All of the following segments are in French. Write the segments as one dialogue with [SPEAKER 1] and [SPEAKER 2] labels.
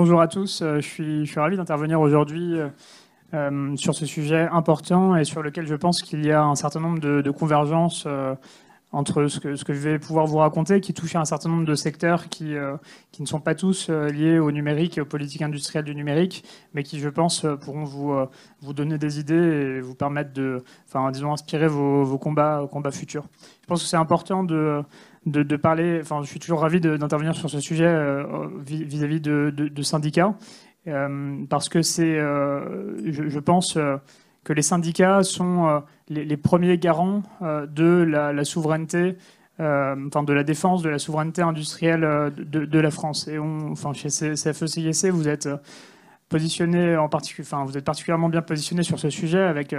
[SPEAKER 1] Bonjour à tous, je suis, je suis ravi d'intervenir aujourd'hui sur ce sujet important et sur lequel je pense qu'il y a un certain nombre de, convergences entre ce que, je vais pouvoir vous raconter, qui touche à un certain nombre de secteurs qui, euh, ne sont pas tous euh, liés au numérique et aux politiques industrielles du numérique, mais qui, je pense, euh, pourront vous, donner des idées et vous permettre de, enfin, disons, inspirer vos, combats futurs. Je pense que c'est important de, de, parler, enfin, je suis toujours ravi d'intervenir sur ce sujet vis-à-vis de, syndicats, parce que c'est, je, je, pense que les syndicats sont euh, les, premiers garants euh, de la, souveraineté, euh, enfin de la défense de la souveraineté industrielle de, la France. Et on, enfin, chez CFE-CIC, vous êtes positionné en particulier, enfin, vous êtes particulièrement bien positionné sur ce sujet, avec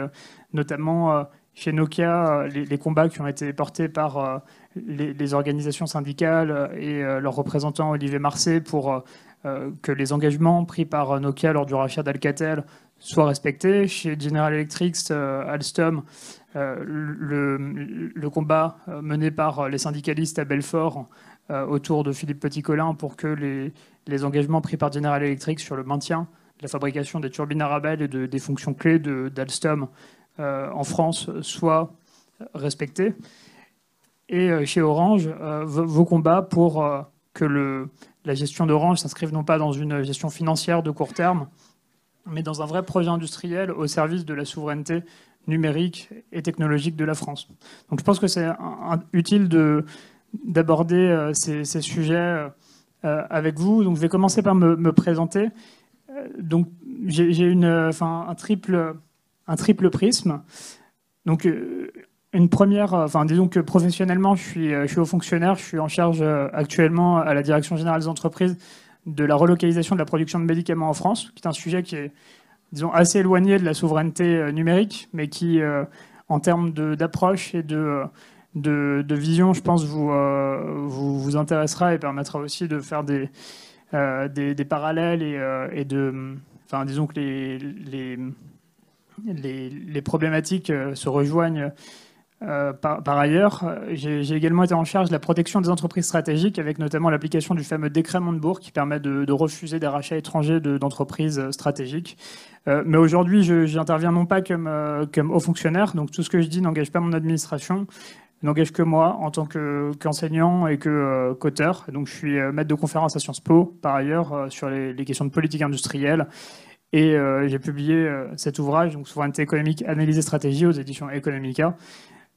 [SPEAKER 1] notamment chez Nokia les, combats qui ont été portés par les, organisations syndicales et leurs représentants Olivier Marcet pour que les engagements pris par Nokia lors du rachat d'Alcatel soit respecté. Chez General Electric, euh, Alstom, euh, le, combat euh, mené par les syndicalistes à Belfort autour de Philippe Petit-Colin pour que les, engagements pris par General Electric sur le maintien de la fabrication des turbines Arabelle et de, des fonctions clés d'Alstom en France soient respectés. Et chez Orange, vos combats pour que le, la gestion d'Orange s'inscrive non pas dans une gestion financière de court terme, mais dans un vrai projet industriel au service de la souveraineté numérique et technologique de la France. Donc je pense que c'est utile d'aborder euh, ces, sujets euh, avec vous. Donc je vais commencer par me, présenter. Euh, donc j'ai un triple, un triple prisme. Donc une première, enfin disons que professionnellement je suis, je suis haut fonctionnaire, je suis en charge actuellement à la direction générale des entreprises de la relocalisation de la production de médicaments en France, qui est un sujet qui est, disons, assez éloigné de la souveraineté euh, numérique, mais qui, euh, en termes d'approche et de, de, vision, je pense, vous, euh, vous, intéressera et permettra aussi de faire des, des, parallèles et, de... Enfin, disons que les, les, les problématiques se rejoignent euh, par, ailleurs, j'ai également été en charge de la protection des entreprises stratégiques, avec notamment l'application du fameux décret Montebourg qui permet de, refuser des rachats étrangers d'entreprises stratégiques. Euh, mais aujourd'hui, j'interviens non pas comme, euh, haut fonctionnaire, donc tout ce que je dis n'engage pas mon administration, n'engage que moi en tant qu'enseignant et que qu'auteur. donc je suis maître de conférence à Sciences Po, par ailleurs, sur les, les, questions de politique industrielle. Et j'ai publié cet ouvrage, donc Souveraineté économique, analyse et stratégie aux éditions Economica.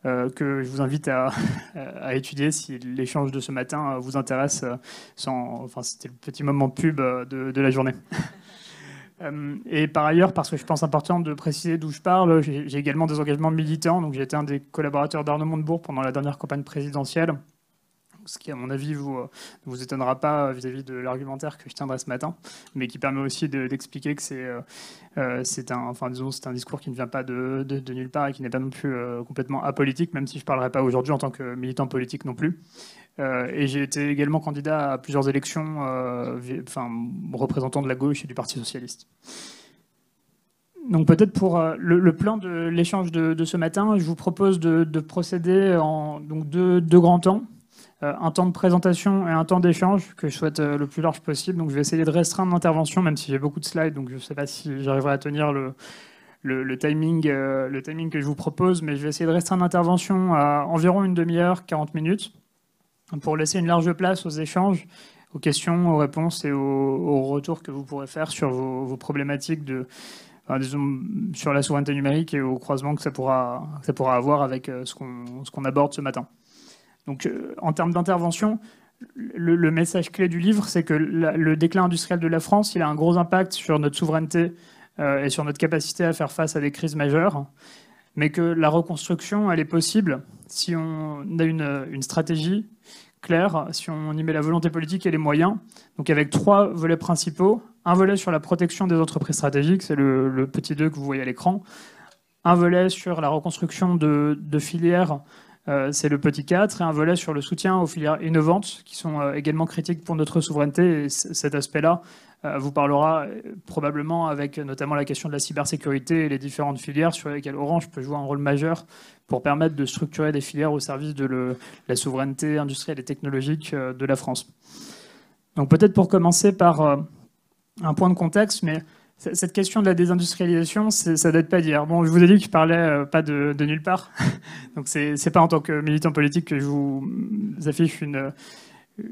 [SPEAKER 1] Euh, que je vous invite à, à, étudier si l'échange de ce matin vous intéresse. Euh, sans, enfin, c'était le petit moment pub euh, de, de la journée. Et par ailleurs, parce que je pense important de préciser d'où je parle, j'ai également des engagements militants. Donc, j'ai été un des collaborateurs d'Arnaud Montebourg pendant la dernière campagne présidentielle ce qui, à mon avis, vous, euh, ne vous étonnera pas vis-à-vis de l'argumentaire que je tiendrai ce matin, mais qui permet aussi d'expliquer que c'est euh, euh, un, enfin, un discours qui ne vient pas de, de, nulle part et qui n'est pas non plus complètement apolitique, même si je ne parlerai pas aujourd'hui en tant que militant politique non plus. et j'ai été également candidat à plusieurs élections, enfin, représentant de la gauche et du Parti socialiste. Donc peut-être pour le, plan de l'échange de, ce matin, je vous propose de, procéder en donc deux, deux, grands temps. Euh, un temps de présentation et un temps d'échange que je souhaite euh, le plus large possible. Donc je vais essayer de restreindre l'intervention, même si j'ai beaucoup de slides, donc je ne sais pas si j'arriverai à tenir le, timing, euh, le timing que je vous propose, mais je vais essayer de restreindre l'intervention à environ une demi-heure, 40 minutes, pour laisser une large place aux échanges, aux questions, aux réponses et aux, retours que vous pourrez faire sur vos, problématiques de, sur la souveraineté numérique et au croisement que ça pourra, que ça pourra avoir avec ce qu'on aborde ce matin. Donc, euh, en termes d'intervention, le, message clé du livre, c'est que le déclin industriel de la France, il a un gros impact sur notre souveraineté euh, et sur notre capacité à faire face à des crises majeures, mais que la reconstruction, elle est possible si on a une, stratégie claire, si on y met la volonté politique et les moyens. Donc avec trois volets principaux. Un volet sur la protection des entreprises stratégiques, c'est le, petit 2 que vous voyez à l'écran. Un volet sur la reconstruction de, filières c'est le petit 4 et un volet sur le soutien aux filières innovantes qui sont euh, également critiques pour notre souveraineté. Et cet aspect-là euh, vous parlera probablement avec notamment la question de la cybersécurité et les différentes filières sur lesquelles Orange peut jouer un rôle majeur pour permettre de structurer des filières au service de la souveraineté industrielle et technologique de la France. Donc peut-être pour commencer par un point de contexte, mais cette question de la désindustrialisation, ça date pas d'hier. Bon, je vous ai dit que je parlais pas de, nulle part, donc c'est pas en tant que militant politique que je vous affiche une,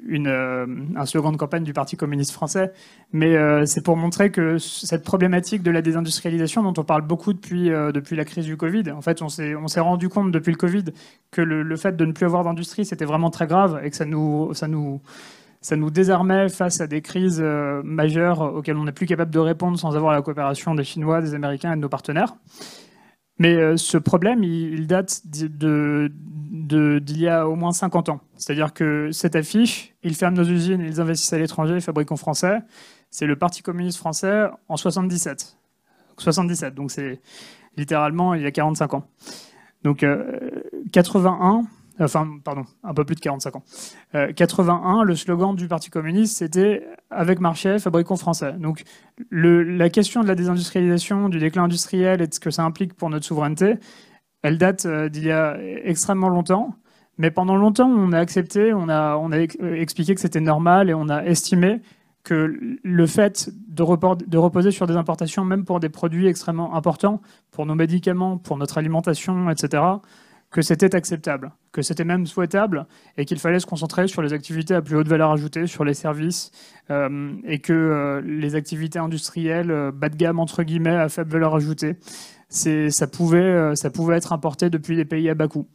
[SPEAKER 1] une, euh, un slogan de campagne du Parti communiste français, mais euh, c'est pour montrer que cette problématique de la désindustrialisation dont on parle beaucoup depuis, euh, la crise du Covid, en fait on s'est rendu compte depuis le Covid que le, fait de ne plus avoir d'industrie c'était vraiment très grave et que ça, nous, ça nous désarmait face à des crises majeures auxquelles on n'est plus capable de répondre sans avoir la coopération des Chinois, des Américains et de nos partenaires. Mais ce problème, il, date d'il y a au moins 50 ans. C'est-à-dire que cette affiche, ils ferment nos usines, ils investissent à l'étranger, ils fabriquent en français, c'est le Parti communiste français en 77. 77, donc c'est littéralement il y a 45 ans. Donc 81, euh, enfin pardon, un peu plus de 45 ans. 81, euh, le slogan du Parti communiste, c'était avec marché, fabriquons français. Donc la question de la désindustrialisation, du déclin industriel et de ce que ça implique pour notre souveraineté, elle date euh, d'il y a extrêmement longtemps, mais pendant longtemps, on a accepté, on a, on a euh, expliqué que c'était normal et on a estimé que le fait de, reposer sur des importations, même pour des produits extrêmement importants, pour nos médicaments, pour notre alimentation, etc., que c'était acceptable, que c'était même souhaitable et qu'il fallait se concentrer sur les activités à plus haute valeur ajoutée, sur les services, euh, et que les activités industrielles bas de gamme, entre guillemets, à faible valeur ajoutée, ça pouvait, euh, ça pouvait être importé depuis des pays à bas coût.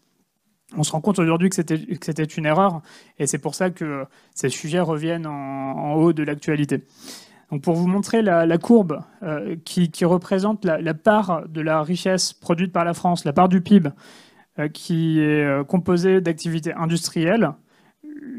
[SPEAKER 1] On se rend compte aujourd'hui que c'était une erreur, et c'est pour ça que ces sujets reviennent en, haut de l'actualité. Donc pour vous montrer la, courbe euh, qui, représente la, part de la richesse produite par la France, la part du PIB euh, qui est composée d'activités industrielles,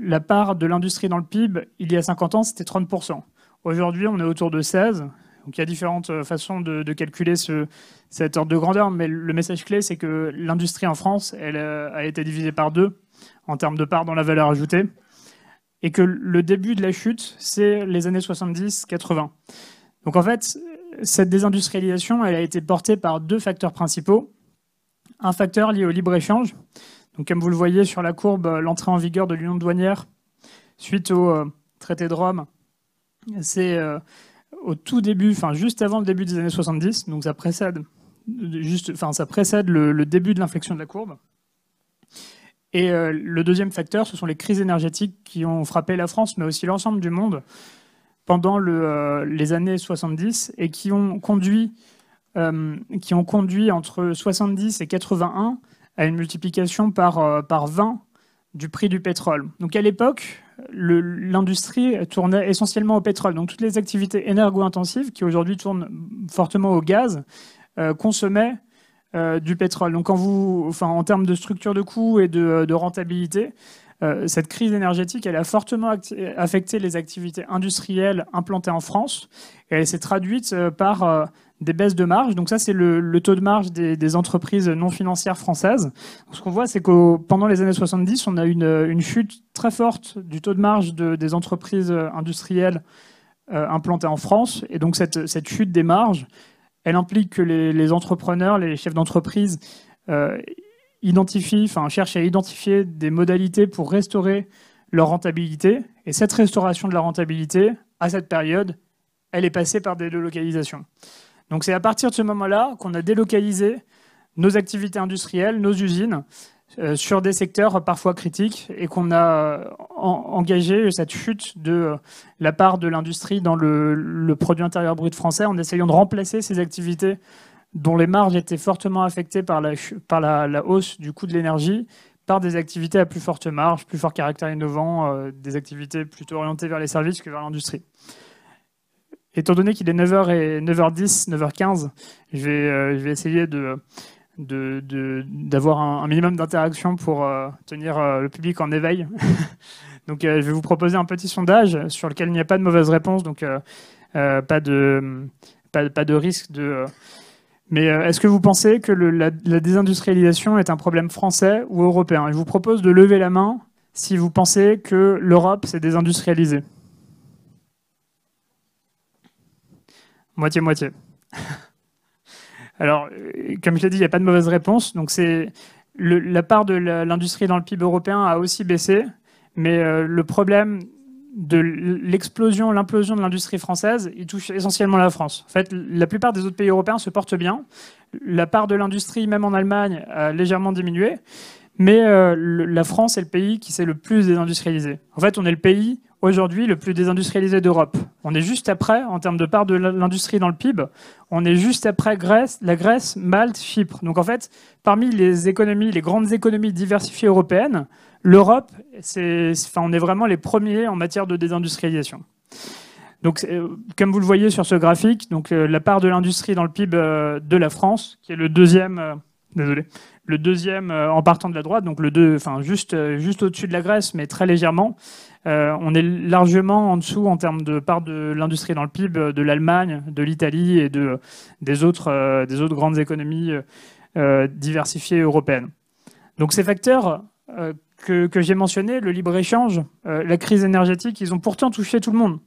[SPEAKER 1] la part de l'industrie dans le PIB, il y a 50 ans, c'était 30%. Aujourd'hui, on est autour de 16, donc il y a différentes euh, façons de, calculer ce, cet ordre de grandeur, mais le message clé, c'est que l'industrie en France, elle euh, a été divisée par deux en termes de part dans la valeur ajoutée, et que le début de la chute, c'est les années 70-80. Donc en fait, cette désindustrialisation, elle a été portée par deux facteurs principaux. Un facteur lié au libre-échange, donc comme vous le voyez sur la courbe, l'entrée en vigueur de l'union douanière suite au euh, traité de Rome, c'est au tout début, enfin juste avant le début des années 70, donc ça précède, enfin, ça précède le, début de l'inflexion de la courbe. Et euh, le deuxième facteur, ce sont les crises énergétiques qui ont frappé la France, mais aussi l'ensemble du monde pendant le, euh, les années 70 et qui ont conduit, euh, qui ont conduit entre 70 et 81 à une multiplication par, par 20 du prix du pétrole. Donc à l'époque, l'industrie tournait essentiellement au pétrole. Donc toutes les activités énergo-intensives qui aujourd'hui tournent fortement au gaz euh, consommaient euh, du pétrole. Donc en termes de structure de coûts et de, rentabilité, euh, cette crise énergétique, elle a fortement affecté les activités industrielles implantées en France et elle s'est traduite par des baisses de marge. Donc ça, c'est le, taux de marge des, entreprises non financières françaises. ce qu'on voit, c'est que pendant les années 70, on a une, une chute très forte du taux de marge des entreprises industrielles euh, implantées en France. Et donc cette, chute des marges, elle implique que les, entrepreneurs, les chefs d'entreprise euh, identifient, enfin à identifier des modalités pour restaurer leur rentabilité. Et cette restauration de la rentabilité, à cette période, elle est passée par des délocalisations. Donc c'est à partir de ce moment-là qu'on a délocalisé nos activités industrielles, nos usines, euh, sur des secteurs parfois critiques et qu'on a euh, engagé cette chute de euh, la part de l'industrie dans le, produit intérieur brut français en essayant de remplacer ces activités dont les marges étaient fortement affectées par la, par la, hausse du coût de l'énergie par des activités à plus forte marge, plus fort caractère innovant, des activités plutôt orientées vers les services que vers l'industrie. Étant donné qu'il est 9h et 9h10, 9h15, je vais, euh, je vais essayer de d'avoir un, minimum d'interaction pour euh, tenir euh, le public en éveil. donc je vais vous proposer un petit sondage sur lequel il n'y a pas de mauvaise réponse, donc pas, de, pas, pas, de risque de... Mais est-ce que vous pensez que la, la, désindustrialisation est un problème français ou européen? Je vous propose de lever la main si vous pensez que l'Europe s'est désindustrialisée. Moitié-moitié. Alors, euh, comme je l'ai dit, il n'y a pas de mauvaise réponse. Donc, c'est la part de l'industrie dans le PIB européen a aussi baissé, mais euh, le problème de l'explosion, l'implosion de l'industrie française, il touche essentiellement la France. En fait, la plupart des autres pays européens se portent bien. La part de l'industrie, même en Allemagne, a légèrement diminué. Mais euh, la France est le pays qui s'est le plus désindustrialisé. En fait, on est le pays aujourd'hui le plus désindustrialisé d'Europe. On est juste après, en termes de part de l'industrie dans le PIB, on est juste après Grèce, la Grèce, Malte, Chypre. Donc en fait, parmi les économies, les grandes économies diversifiées européennes, l'Europe, on est vraiment les premiers en matière de désindustrialisation. Donc, euh, comme vous le voyez sur ce graphique, donc, euh, la part de l'industrie dans le PIB de la France, qui est le deuxième, désolé, le deuxième euh, en partant de la droite, donc le deux, enfin juste, euh, juste au-dessus de la Grèce, mais très légèrement. Euh, on est largement en dessous en termes de part de l'industrie dans le PIB de l'Allemagne, de l'Italie et de, des, autres, des autres grandes économies diversifiées européennes. Donc ces facteurs que, j'ai mentionnés, le libre-échange, la crise énergétique, ils ont pourtant touché tout le monde.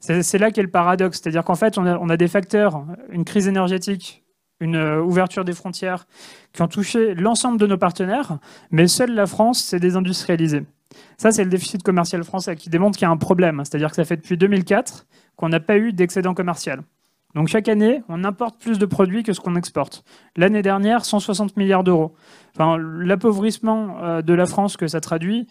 [SPEAKER 1] C'est là qu'est le paradoxe. C'est-à-dire qu'en fait, on a, on a, des facteurs, une crise énergétique une euh, ouverture des frontières qui ont touché l'ensemble de nos partenaires, mais seule la France s'est désindustrialisée. Ça, c'est le déficit commercial français qui démontre qu'il y a un problème. C'est-à-dire que ça fait depuis 2004 qu'on n'a pas eu d'excédent commercial. Donc chaque année, on importe plus de produits que ce qu'on exporte. L'année dernière, 160 milliards d'euros. L'appauvrissement euh, de la France que ça traduit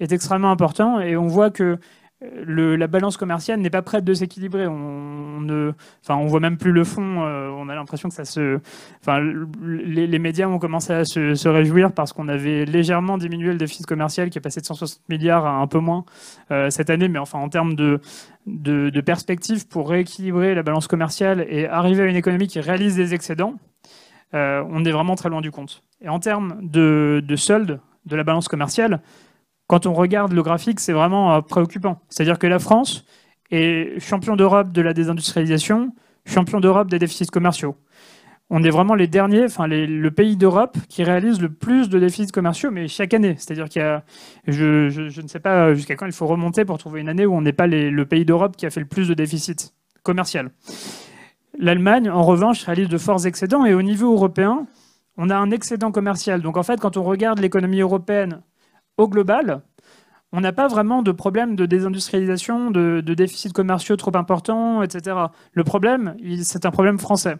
[SPEAKER 1] est extrêmement important et on voit que la balance commerciale n'est pas prête de s'équilibrer. On, ne, enfin, on voit même plus le fond. Euh, on a l'impression que ça se, enfin, les, médias ont commencé à se, réjouir parce qu'on avait légèrement diminué le déficit commercial qui est passé de 160 milliards à un peu moins euh, cette année. Mais enfin, en termes de, de, perspective pour rééquilibrer la balance commerciale et arriver à une économie qui réalise des excédents, euh, on est vraiment très loin du compte. Et en termes de, de solde de la balance commerciale, quand on regarde le graphique, c'est vraiment euh, préoccupant. C'est-à-dire que la France est champion d'Europe de la désindustrialisation, champion d'Europe des déficits commerciaux. On est vraiment les derniers, enfin le pays d'Europe qui réalise le plus de déficits commerciaux, mais chaque année. C'est-à-dire qu'il y a, je, ne sais pas jusqu'à quand il faut remonter pour trouver une année où on n'est pas le pays d'Europe qui a fait le plus de déficits commerciaux. L'Allemagne, en revanche, réalise de forts excédents et au niveau européen, on a un excédent commercial. Donc en fait, quand on regarde l'économie européenne au global, on n'a pas vraiment de problème de désindustrialisation, de, déficits commerciaux trop importants, etc. Le problème, c'est un problème français.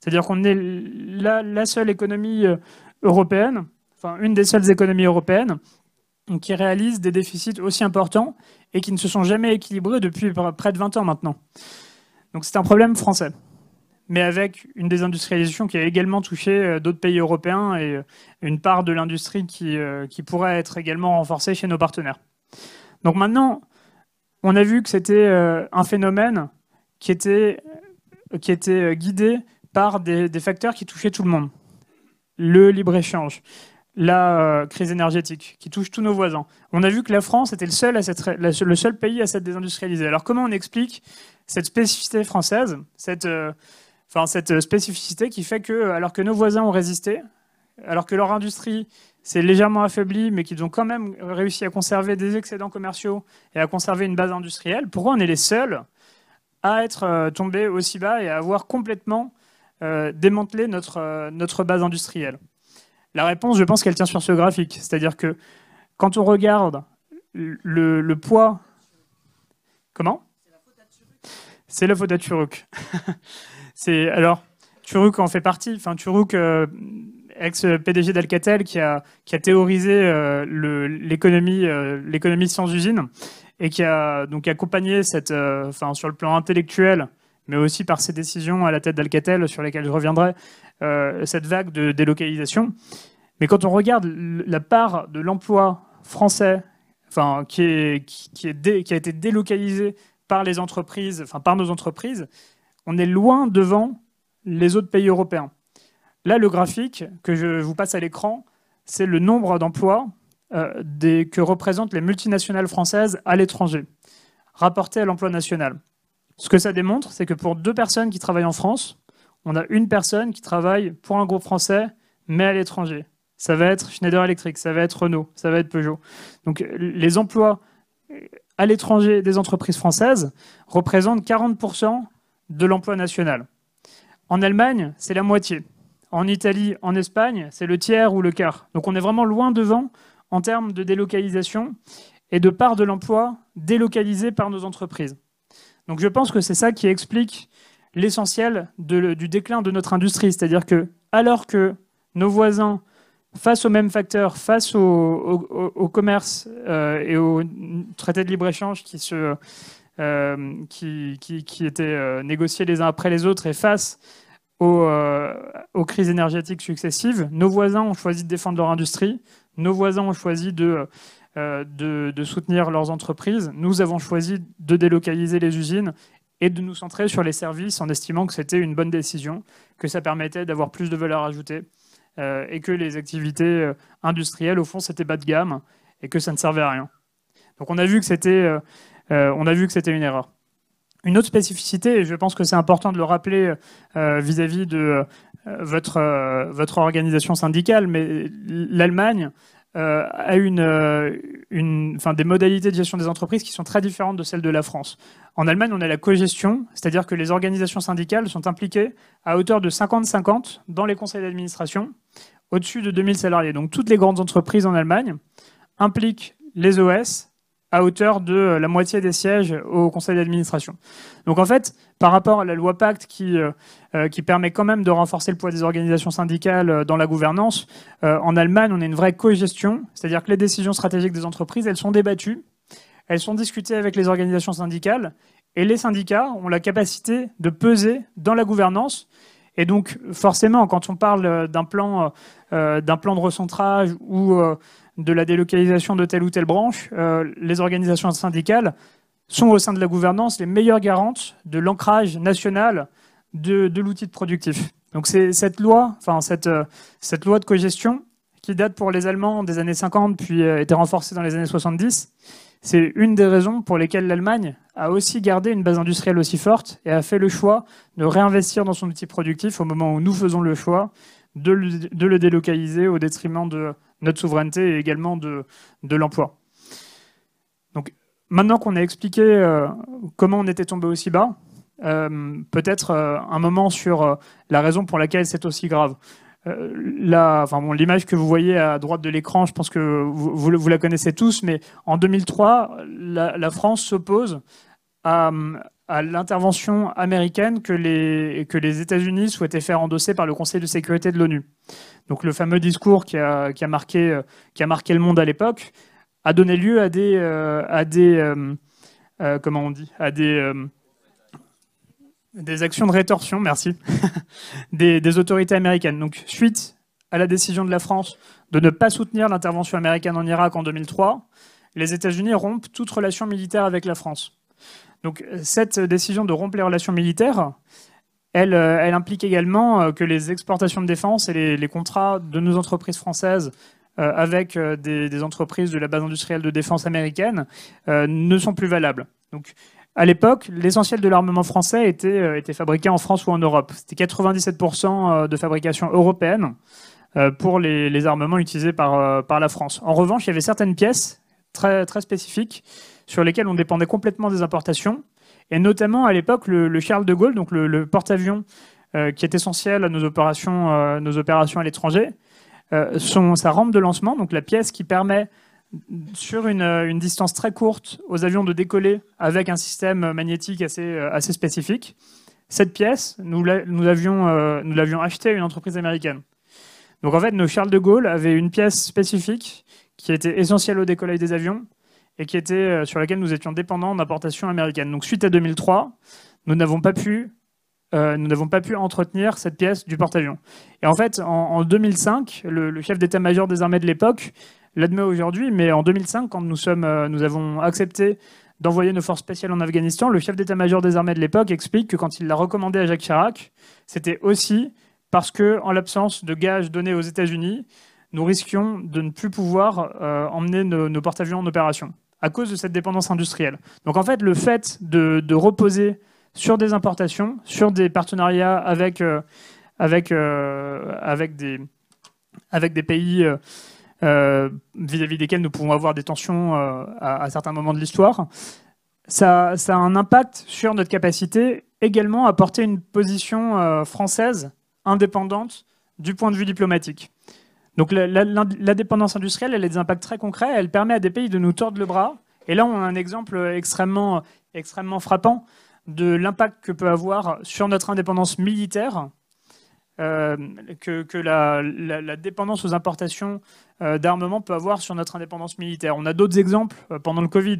[SPEAKER 1] C'est-à-dire qu'on est la, seule économie euh, européenne, enfin une des seules économies européennes, qui réalise des déficits aussi importants et qui ne se sont jamais équilibrés depuis près de 20 ans maintenant. Donc c'est un problème français mais avec une désindustrialisation qui a également touché euh, d'autres pays européens et euh, une part de l'industrie qui, euh, qui pourrait être également renforcée chez nos partenaires. Donc maintenant, on a vu que c'était un phénomène qui était, qui était guidé par des, facteurs qui touchaient tout le monde. Le libre-échange, la crise énergétique qui touche tous nos voisins. On a vu que la France était le seul, le seul pays à s'être désindustrialisé. Alors comment on explique cette spécificité française, cette, enfin, cette spécificité qui fait que, alors que nos voisins ont résisté, alors que leur industrie s'est légèrement affaiblie, mais qu'ils ont quand même réussi à conserver des excédents commerciaux et à conserver une base industrielle, pourquoi on est les seuls à être euh, tombés aussi bas et à avoir complètement euh, démantelé notre, euh, notre base industrielle La réponse, je pense qu'elle tient sur ce graphique. C'est-à-dire que quand on regarde le, le poids... Comment? C'est la faute à Turuk. C'est alors Turuk en fait partie. Enfin, Turuk, euh, ex-PDG d'Alcatel, qui a, qui a théorisé euh, l'économie, euh, l'économie sans usine et qui a donc accompagné cette, enfin, sur le plan intellectuel, mais aussi par ses décisions à la tête d'Alcatel, sur lesquelles je reviendrai, cette vague de délocalisation. Mais quand on regarde la part de l'emploi français, enfin, qui, est qui a été délocalisé par les entreprises, enfin par nos entreprises, on est loin devant les autres pays européens. Là, le graphique que je vous passe à l'écran, c'est le nombre d'emplois euh, que représentent les multinationales françaises à l'étranger, rapporté à l'emploi national. Ce que ça démontre, c'est que pour deux personnes qui travaillent en France, on a une personne qui travaille pour un groupe français, mais à l'étranger. Ça va être Schneider Electric, ça va être Renault, ça va être Peugeot. Donc les emplois à l'étranger des entreprises françaises représentent 40% de l'emploi national. En Allemagne, c'est la moitié. En Italie, en Espagne, c'est le tiers ou le quart. Donc on est vraiment loin devant en termes de délocalisation et de parts de l'emploi délocalisées par nos entreprises. Donc je pense que c'est ça qui explique l'essentiel du déclin de notre industrie. C'est-à-dire que alors que nos voisins, face aux mêmes facteurs, face au, commerce euh, et au traité de libre-échange qui, euh, qui, étaient euh, négociés les uns après les autres et face aux, aux, crises énergétiques successives, nos voisins ont choisi de défendre leur industrie, nos voisins ont choisi de, soutenir leurs entreprises, nous avons choisi de délocaliser les usines et de nous centrer sur les services en estimant que c'était une bonne décision, que ça permettait d'avoir plus de valeur ajoutée euh, et que les activités euh, industrielles, au fond, c'était bas de gamme et que ça ne servait à rien. Donc on a vu que c'était euh, on a vu que c'était une erreur. Une autre spécificité, et je pense que c'est important de le rappeler vis-à-vis de votre, votre organisation syndicale, mais l'Allemagne a une, des modalités de gestion des entreprises qui sont très différentes de celles de la France. En Allemagne, on a la cogestion, c'est-à-dire que les organisations syndicales sont impliquées à hauteur de 50-50 dans les conseils d'administration, au-dessus de 2000 salariés. Donc toutes les grandes entreprises en Allemagne impliquent les OS à hauteur de la moitié des sièges au conseil d'administration. Donc en fait, par rapport à la loi Pacte qui, euh, euh, qui permet quand même de renforcer le poids des organisations syndicales euh, dans la gouvernance, en Allemagne, on a une vraie cogestion, c'est-à-dire que les décisions stratégiques des entreprises, elles sont débattues elles sont discutées avec les organisations syndicales et les syndicats ont la capacité de peser dans la gouvernance. Et donc, forcément, quand on parle d'un plan, euh, plan de recentrage ou euh, de la délocalisation de telle ou telle branche, euh, les organisations syndicales sont au sein de la gouvernance les meilleures garantes de l'ancrage national de, l'outil productif. Donc c'est cette loi, enfin cette, cette loi de cogestion qui date pour les Allemands des années 50 puis a été renforcée dans les années 70 c'est une des raisons pour lesquelles l'Allemagne a aussi gardé une base industrielle aussi forte et a fait le choix de réinvestir dans son outil productif au moment où nous faisons le choix de le, délocaliser au détriment de notre souveraineté et également de, l'emploi. Donc maintenant qu'on a expliqué euh, comment on était tombé aussi bas, euh, peut-être euh, un moment sur la raison pour laquelle c'est aussi grave. Euh, enfin l'image que vous voyez à droite de l'écran, je pense que vous, la connaissez tous, mais en 2003, la, France s'oppose à, l'intervention américaine que les, que les États-Unis souhaitaient faire endosser par le Conseil de sécurité de l'ONU. Donc le fameux discours qui a, qui a, marqué, qui a marqué le monde à l'époque a donné lieu à des, euh, à des euh, comment on dit, à des des actions de rétorsion, merci, des, autorités américaines. Donc, suite à la décision de la France de ne pas soutenir l'intervention américaine en Irak en 2003, les États-Unis rompent toute relation militaire avec la France. Donc, cette décision de rompre les relations militaires, elle, euh, implique également euh, que les exportations de défense et les, contrats de nos entreprises françaises euh, avec des, entreprises de la base industrielle de défense américaine ne sont plus valables. Donc, à l'époque, l'essentiel de l'armement français était, euh, fabriqué en France ou en Europe. C'était 97% euh, de fabrication européenne euh, pour les, armements utilisés par, la France. En revanche, il y avait certaines pièces très spécifiques sur lesquelles on dépendait complètement des importations. Et notamment à l'époque, le, Charles de Gaulle, donc le, porte-avions qui est essentiel à nos opérations, nos opérations à l'étranger, sa rampe de lancement, donc la pièce qui permet sur une, distance très courte aux avions de décoller avec un système magnétique assez, euh, assez spécifique. Cette pièce, nous l'avions euh, nous achetée à une entreprise américaine. Donc en fait, nos Charles de Gaulle avaient une pièce spécifique qui était essentielle au décollage des avions et qui était, euh, sur laquelle nous étions dépendants d'importations américaines. Donc suite à 2003, nous n'avons pas pu nous n'avons pas pu entretenir cette pièce du porte-avions. Et en fait, en, 2005, le chef d'état-major des armées de l'époque l'admet aujourd'hui, mais en 2005, quand nous, sommes, euh, nous avons accepté d'envoyer nos forces spéciales en Afghanistan, le chef d'état-major des armées de l'époque explique que quand il l'a recommandé à Jacques Chirac, c'était aussi parce que, en l'absence de gages donnés aux États-Unis, nous risquions de ne plus pouvoir euh, emmener nos, porte-avions en opération à cause de cette dépendance industrielle. Donc en fait, le fait de, reposer sur des importations, sur des partenariats avec, euh, avec, des, pays euh, vis-à-vis desquels nous pouvons avoir des tensions euh, à, certains moments de l'histoire, ça, a un impact sur notre capacité également à porter une position euh, française indépendante du point de vue diplomatique. Donc la, industrielle, elle a des impacts très concrets. Elle permet à des pays de nous tordre le bras Et là, on a un exemple extrêmement, frappant de l'impact que peut avoir sur notre indépendance militaire euh, que, la, dépendance aux importations d'armement peut avoir sur notre indépendance militaire. On a d'autres exemples euh, pendant le Covid.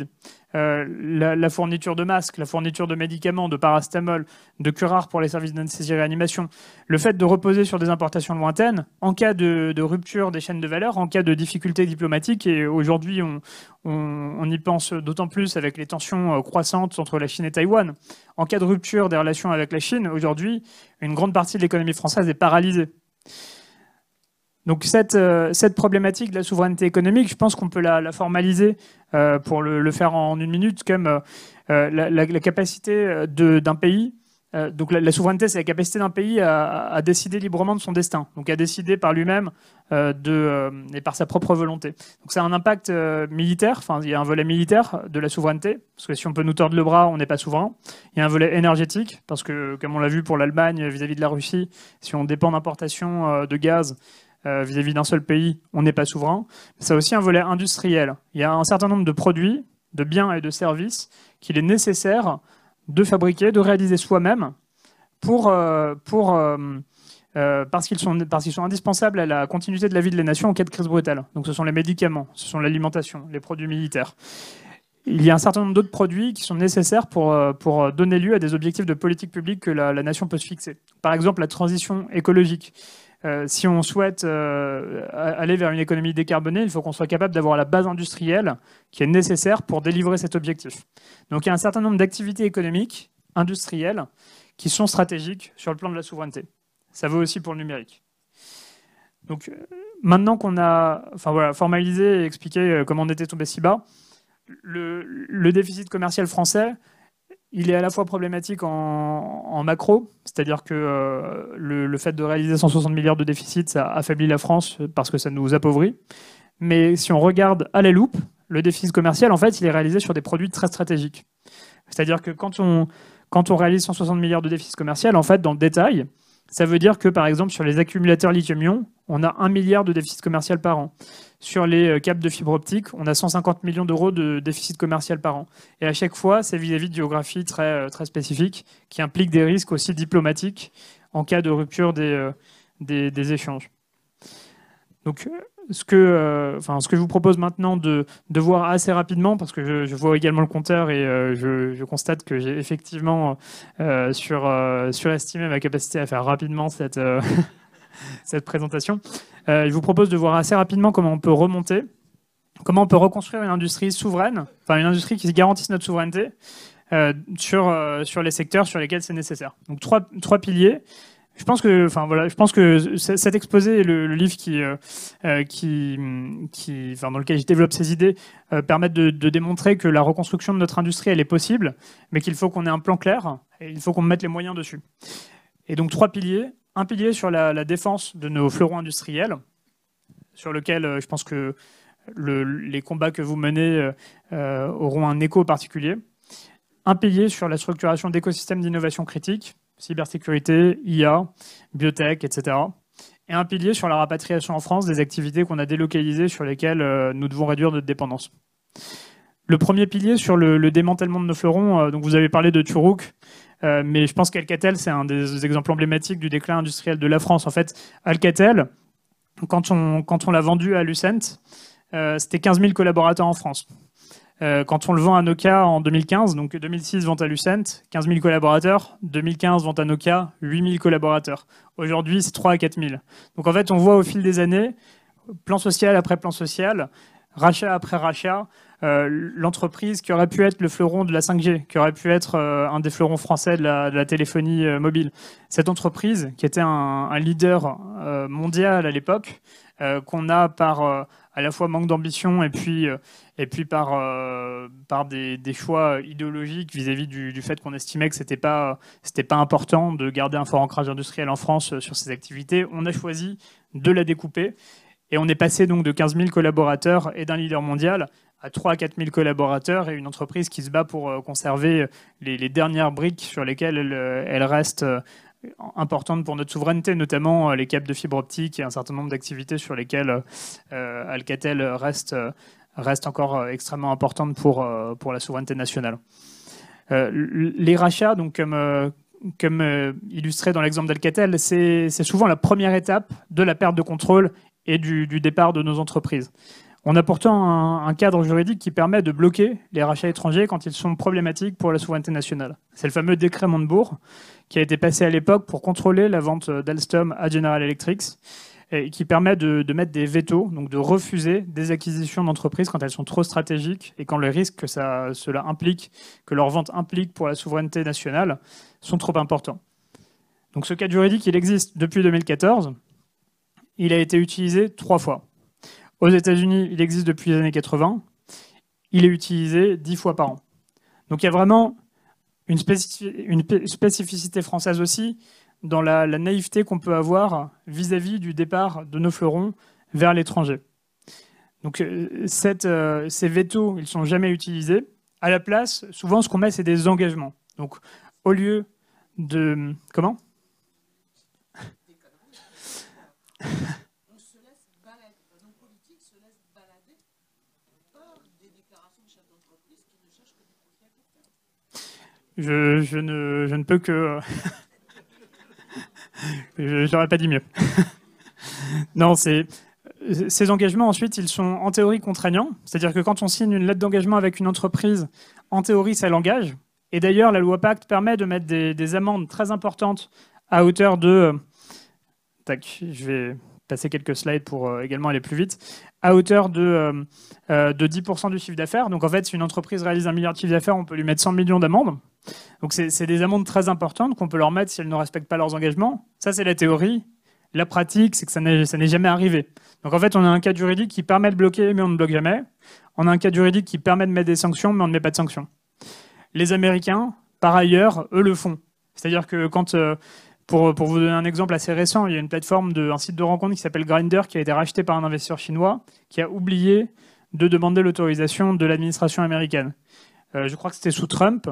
[SPEAKER 1] La, fourniture de masques, la fourniture de médicaments, de parastamol, de curare pour les services d'anesthésie et réanimation. Le fait de reposer sur des importations lointaines, en cas de, rupture des chaînes de valeur, en cas de difficultés diplomatiques, et aujourd'hui on, y pense d'autant plus avec les tensions croissantes entre la Chine et Taïwan. En cas de rupture des relations avec la Chine, aujourd'hui, une grande partie de l'économie française est paralysée. Donc cette, euh, cette, problématique de la souveraineté économique, je pense qu'on peut la, formaliser euh, pour le, faire en une minute comme euh, la, la, capacité d'un pays donc la, souveraineté, c'est la capacité d'un pays à, décider librement de son destin, donc à décider par lui-même et par sa propre volonté. Donc c'est un impact militaire, enfin il y a un volet militaire de la souveraineté, parce que si on peut nous tordre le bras, on n'est pas souverain. Il y a un volet énergétique, parce que comme on l'a vu pour l'Allemagne vis-à-vis de la Russie, si on dépend d'importation de gaz vis-à-vis d'un seul pays, on n'est pas souverain. C'est aussi un volet industriel. Il y a un certain nombre de produits, de biens et de services qu'il est nécessaire de fabriquer, de réaliser soi-même pour, euh, pour, euh, euh, parce qu'ils sont, parce qu'ils sont indispensables à la continuité de la vie de la nation en cas de crise brutale. Donc ce sont les médicaments, ce sont l'alimentation, les produits militaires. Il y a un certain nombre d'autres produits qui sont nécessaires pour, pour donner lieu à des objectifs de politique publique que la, nation peut se fixer. Par exemple, la transition écologique. Si on souhaite aller vers une économie décarbonée, il faut qu'on soit capable d'avoir la base industrielle qui est nécessaire pour délivrer cet objectif. Donc il y a un certain nombre d'activités économiques, industrielles, qui sont stratégiques sur le plan de la souveraineté. Ça vaut aussi pour le numérique. Donc euh, maintenant qu'on a enfin, voilà, formalisé et expliqué euh, comment on était tombé si bas, le, déficit commercial français, il est à la fois problématique en, macro, c'est-à-dire que euh, le, le, fait de réaliser 160 milliards de déficit, ça affaiblit la France parce que ça nous appauvrit. Mais si on regarde à la loupe, le déficit commercial, en fait, il est réalisé sur des produits très stratégiques. C'est-à-dire que quand on, quand on réalise 160 milliards de déficit commercial, en fait, dans le détail, ça veut dire que, par exemple, sur les accumulateurs lithium-ion, on a 1 milliard de déficit commercial par an. Sur les euh, câbles de fibre optique, on a 150 millions d'euros de déficit commercial par an. Et à chaque fois, c'est vis-à-vis de géographie très, euh, très spécifique, qui implique des risques aussi diplomatiques en cas de rupture des, euh, des, des échanges. Donc, ce que, euh, ce que je vous propose maintenant de, de voir assez rapidement, parce que je, vois également le compteur et euh, je, constate que j'ai effectivement euh, sur, surestimé ma capacité à faire rapidement cette, cette présentation. je vous propose de voir assez rapidement comment on peut remonter, comment on peut reconstruire une industrie souveraine, enfin une industrie qui garantisse notre souveraineté sur, sur les secteurs sur lesquels c'est nécessaire. Donc trois, trois piliers. Je pense que, cet exposé et le, livre qui, euh, euh, dans lequel je développe ces idées euh, permettent de, démontrer que la reconstruction de notre industrie est possible, mais qu'il faut qu'on ait un plan clair et il faut qu'on mette les moyens dessus. Et donc trois piliers, un pilier sur la, défense de nos fleurons industriels, sur lequel je pense que les combats que vous menez auront un écho particulier. Un pilier sur la structuration d'écosystèmes d'innovation critique cybersécurité, IA, biotech, etc. Et un pilier sur la rapatriation en France des activités qu'on a délocalisées sur lesquelles euh, nous devons réduire notre dépendance. Le premier pilier sur le, démantèlement de nos fleurons, euh, donc vous avez parlé de Turuk, euh, mais je pense qu'Alcatel, c'est un des exemples emblématiques du déclin industriel de la France. En fait, Alcatel, quand on, quand on l'a vendu à Lucent, c'était 15 000 collaborateurs en France. Euh, quand on le vend à Nokia en 2015, donc 2006 vente à Lucent, 15 000 collaborateurs, 2015 vente à Nokia, 8 000 collaborateurs. Aujourd'hui, c'est 3 à 4 000. Donc en fait, on voit au fil des années, plan social après plan social, rachat après rachat, l'entreprise qui aurait pu être le fleuron de la 5G, qui aurait pu être euh, un des fleurons français de la, téléphonie mobile. Cette entreprise, qui était un leader mondial à l'époque, qu'on a par à la fois manque d'ambition et puis, euh, et puis par, euh, par des, choix idéologiques vis-à-vis du, fait qu'on estimait que ce n'était pas, pas important de garder un fort ancrage industriel en France euh, sur ces activités. On a choisi de la découper et on est passé donc de 15 000 collaborateurs et d'un leader mondial à 3 à 4 000 collaborateurs et une entreprise qui se bat pour conserver les, dernières briques sur lesquelles elle, elle reste importante pour notre souveraineté, notamment euh, les câbles de fibre optique et un certain nombre d'activités sur lesquelles euh, Alcatel reste, reste encore extrêmement importante pour, pour la souveraineté nationale. les rachats, donc comme illustré dans l'exemple d'Alcatel, c'est souvent la première étape de la perte de contrôle et du, départ de nos entreprises. On a pourtant un, cadre juridique qui permet de bloquer les rachats étrangers quand ils sont problématiques pour la souveraineté nationale. C'est le fameux décret Montebourg qui a été passé à l'époque pour contrôler la vente d'Alstom à General Electric et qui permet de, mettre des vétos, donc de refuser des acquisitions d'entreprises quand elles sont trop stratégiques et quand le risque que cela implique, que leur vente implique pour la souveraineté nationale, sont trop importants. Donc ce cadre juridique, il existe depuis 2014. Il a été utilisé trois fois. Aux États-Unis, il existe depuis les années 80. Il est utilisé dix fois par an. Donc il y a vraiment une, spécificité française aussi dans la, naïveté qu'on peut avoir vis-à-vis du départ de nos fleurons vers l'étranger. Donc euh, euh, ces vétos, ils ne sont jamais utilisés. À la place, souvent, ce qu'on met, c'est des engagements. Donc au lieu de... Comment? je, ne, peux que... je n'aurais pas dit mieux. non. Ces engagements, ensuite, ils sont en théorie contraignants. C'est-à-dire que quand on signe une lettre d'engagement avec une entreprise, en théorie, ça l'engage. Et d'ailleurs, la loi Pacte permet de mettre des, amendes très importantes à hauteur de... Tac, je vais passer quelques slides pour euh, également aller plus vite, à hauteur de, euh, euh, de 10% du chiffre d'affaires. Donc en fait, si une entreprise réalise un milliard de chiffre d'affaires, on peut lui mettre 100 millions d'amendes. Donc c'est des amendes très importantes qu'on peut leur mettre si elles ne respectent pas leurs engagements. Ça, c'est la théorie. La pratique, c'est que ça n'est jamais arrivé. Donc en fait, on a un cadre juridique qui permet de bloquer, mais on ne bloque jamais. On a un cadre juridique qui permet de mettre des sanctions, mais on ne met pas de sanctions. Les Américains, par ailleurs, eux le font. C'est-à-dire que quand, pour, vous donner un exemple assez récent, il y a une plateforme, de, un site de rencontre qui s'appelle Grindr, qui a été racheté par un investisseur chinois, qui a oublié de demander l'autorisation de l'administration américaine. Euh, je crois que c'était sous Trump.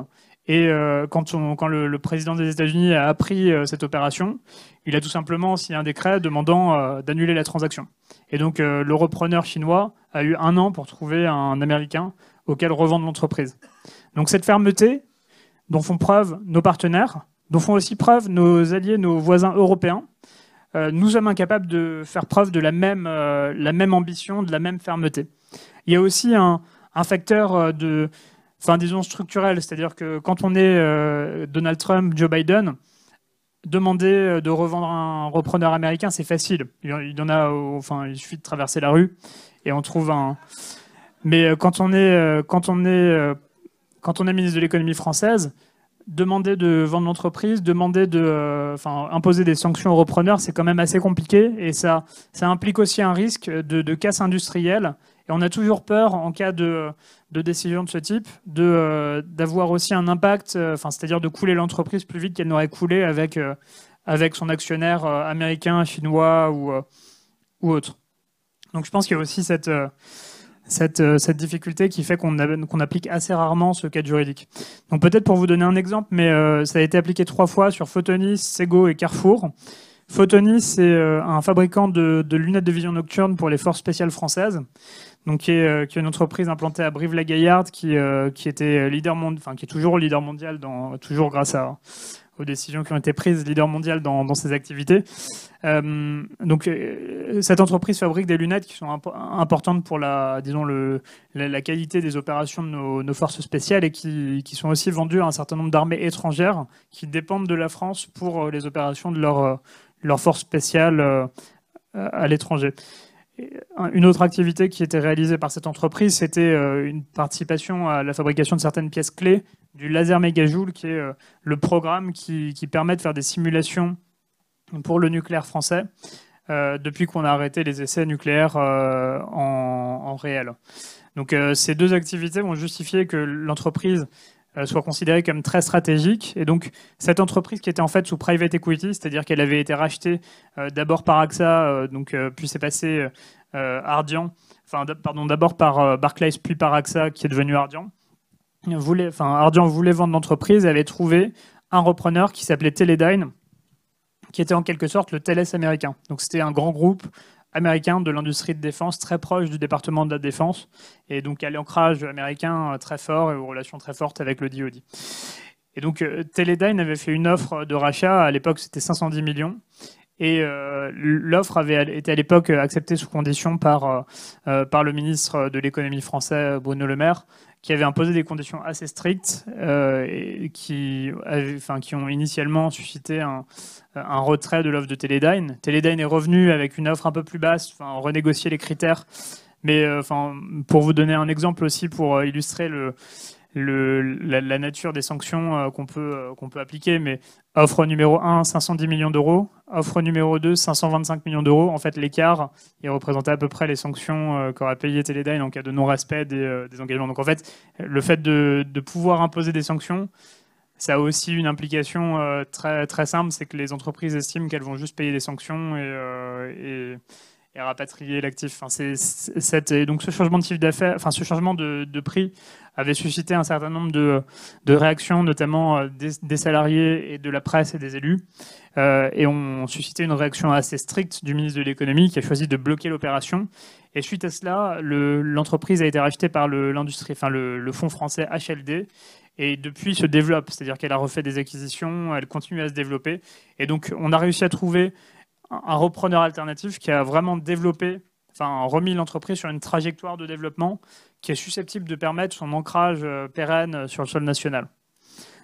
[SPEAKER 1] Et euh, quand, le, président des États-Unis a appris euh, cette opération, il a tout simplement signé un décret demandant d'annuler la transaction. Et donc le repreneur chinois a eu un an pour trouver un Américain auquel revendre l'entreprise. Donc cette fermeté dont font preuve nos partenaires, dont font aussi preuve nos alliés, nos voisins européens, nous sommes incapables de faire preuve de la même, la même ambition, de la même fermeté. Il y a aussi un facteur de enfin disons structurel, c'est-à-dire que quand on est euh, Donald Trump, Joe Biden, demander euh, de revendre un repreneur américain, c'est facile. Il y en a, enfin, il suffit de traverser la rue et on trouve un. Mais euh, quand on est, quand on est, quand on est ministre de l'économie française, demander de vendre l'entreprise, demander de, enfin, imposer des sanctions aux repreneurs, c'est quand même assez compliqué et ça, ça implique aussi un risque de, casse industrielle. Et on a toujours peur en cas de, décisions de ce type, euh, d'avoir aussi un impact, euh, enfin, c'est-à-dire de couler l'entreprise plus vite qu'elle n'aurait coulé avec, euh, avec son actionnaire américain, chinois ou, ou autre. Donc je pense qu'il y a aussi cette, cette, cette difficulté qui fait qu'on applique assez rarement ce cadre juridique. Donc peut-être pour vous donner un exemple, mais ça a été appliqué trois fois sur Photonis, Sego et Carrefour. Photonis, c'est un fabricant de, lunettes de vision nocturne pour les forces spéciales françaises donc qui est, euh, une entreprise implantée à Brive-la-Gaillarde, qui, euh, qui était leader enfin qui est toujours leader mondial, dans, toujours grâce à, aux décisions qui ont été prises, leader mondial dans, dans ses activités. Euh, donc cette entreprise fabrique des lunettes qui sont importantes pour la, disons le, la, qualité des opérations de nos, forces spéciales et qui, sont aussi vendues à un certain nombre d'armées étrangères qui dépendent de la France pour les opérations de leurs leur forces spéciales à l'étranger. Une autre activité qui était réalisée par cette entreprise, c'était euh, une participation à la fabrication de certaines pièces clés du laser mégajoule, qui est euh, le programme qui, permet de faire des simulations pour le nucléaire français euh, depuis qu'on a arrêté les essais nucléaires en, réel. Donc ces deux activités vont justifier que l'entreprise euh, soit considérée comme très stratégique. Et donc, cette entreprise qui était en fait sous private equity, c'est-à-dire qu'elle avait été rachetée euh, d'abord par AXA, euh, donc, puis c'est passé Ardian, enfin, pardon, d'abord par Barclays, puis par AXA, qui est devenu Ardian. Voulait, Ardian voulait vendre l'entreprise et avait trouvé un repreneur qui s'appelait Teledyne, qui était en quelque sorte le Thales américain. Donc, c'était un grand groupe américain de l'industrie de défense, très proche du département de la défense, et donc à l'ancrage américain très fort et aux relations très fortes avec le DoD. Et donc Teledyne avait fait une offre de rachat, à l'époque c'était 510 millions, et l'offre avait été à l'époque acceptée sous condition par, par le ministre de l'économie français Bruno Le Maire, qui avait imposé des conditions assez strictes euh, et qui, enfin, qui ont initialement suscité un, un retrait de l'offre de Teledyne. Teledyne est revenu avec une offre un peu plus basse, enfin, renégocier les critères. Mais euh, enfin, pour vous donner un exemple aussi, pour euh, illustrer le, la, nature des sanctions euh, qu'on peut, euh, qu'on peut appliquer. Mais offre numéro 1, 510 millions d'euros. Offre numéro 2, 525 millions d'euros. En fait, l'écart, il représentait à peu près les sanctions euh, qu'aurait payé Teledyne en cas de non-respect des, engagements. Donc en fait, le fait de, de, pouvoir imposer des sanctions, ça a aussi une implication très, très simple, c'est que les entreprises estiment qu'elles vont juste payer des sanctions et et rapatrier l'actif. Enfin, c'est, donc ce changement de chiffre d'affaires, enfin ce changement de, prix avait suscité un certain nombre de, réactions, notamment euh, des, salariés et de la presse et des élus, euh, et ont suscité une réaction assez stricte du ministre de l'économie qui a choisi de bloquer l'opération. Et suite à cela, l'entreprise a été rachetée par l'industrie, enfin le, le fonds français HLD, et depuis se développe, c'est-à-dire qu'elle a refait des acquisitions, elle continue à se développer, et donc on a réussi à trouver un repreneur alternatif qui a vraiment développé, enfin remis l'entreprise sur une trajectoire de développement qui est susceptible de permettre son ancrage euh, pérenne sur le sol national.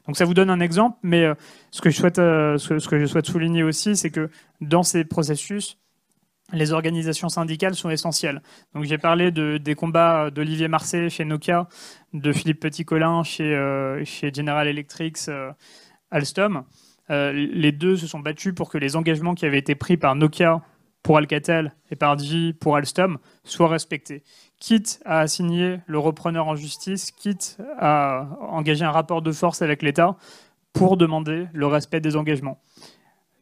[SPEAKER 1] Donc ça vous donne un exemple, mais euh, ce que je souhaite, euh, souligner aussi, c'est que dans ces processus, les organisations syndicales sont essentielles. Donc j'ai parlé de, des combats d'Olivier Marseille chez Nokia, de Philippe Petit-Colin chez General Electric, Alstom. Euh, les deux se sont battus pour que les engagements qui avaient été pris par Nokia pour Alcatel et par Digi pour Alstom soient respectés. Quitte à assigner le repreneur en justice, quitte à engager un rapport de force avec l'État pour demander le respect des engagements.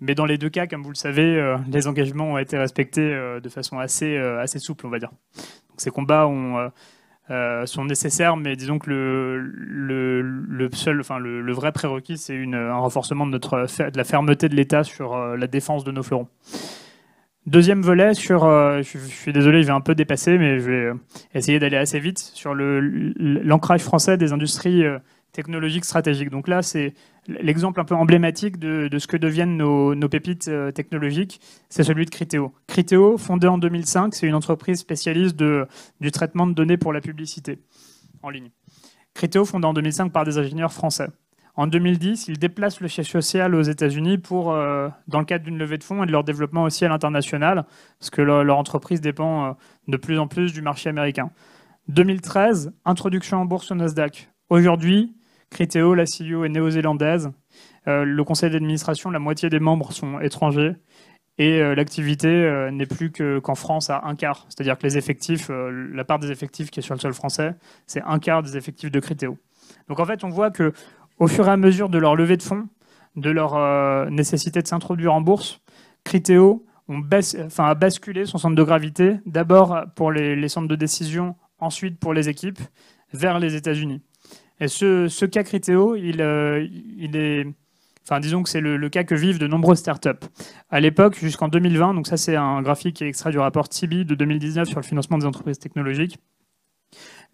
[SPEAKER 1] Mais dans les deux cas, comme vous le savez, euh, les engagements ont été respectés euh, de façon assez, assez souple, on va dire. Donc ces combats ont euh, sont nécessaires, mais disons que le, le, seul, enfin le, vrai prérequis, c'est un renforcement de, notre, de la fermeté de l'État sur euh, la défense de nos fleurons. Deuxième volet sur, euh, je, suis désolé, il vais un peu dépasser, mais je vais essayer d'aller assez vite sur l'ancrage français des industries technologiques stratégiques. Donc là, c'est l'exemple un peu emblématique de, ce que deviennent nos, pépites euh, technologiques, c'est celui de Criteo. Criteo, fondé en 2005, c'est une entreprise spécialiste du traitement de données pour la publicité en ligne. Criteo, fondé en 2005 par des ingénieurs français. En 2010, ils déplacent le siège social aux États-Unis pour, euh, dans le cadre d'une levée de fonds et de leur développement aussi à l'international, parce que leur, leur entreprise dépend euh, de plus en plus du marché américain. 2013, introduction en bourse au Nasdaq. Aujourd'hui, Criteo, la CEO est néo-zélandaise. Euh, le conseil d'administration, la moitié des membres sont étrangers. Et euh, l'activité euh, n'est plus qu'en France à un quart. C'est-à-dire que les effectifs, la part des effectifs qui est sur le sol français, c'est un quart des effectifs de Criteo. Donc en fait, on voit que au fur et à mesure de leur levée de fonds, de leur nécessité de s'introduire en bourse, Criteo a basculé son centre de gravité, d'abord pour les, les centres de décision, ensuite pour les équipes, vers les États-Unis. Et ce, cas Criteo, il, euh, il est, enfin disons que c'est le, cas que vivent de nombreuses startups. À l'époque, jusqu'en 2020, donc ça c'est un graphique qui est extrait du rapport TIBI de 2019 sur le financement des entreprises technologiques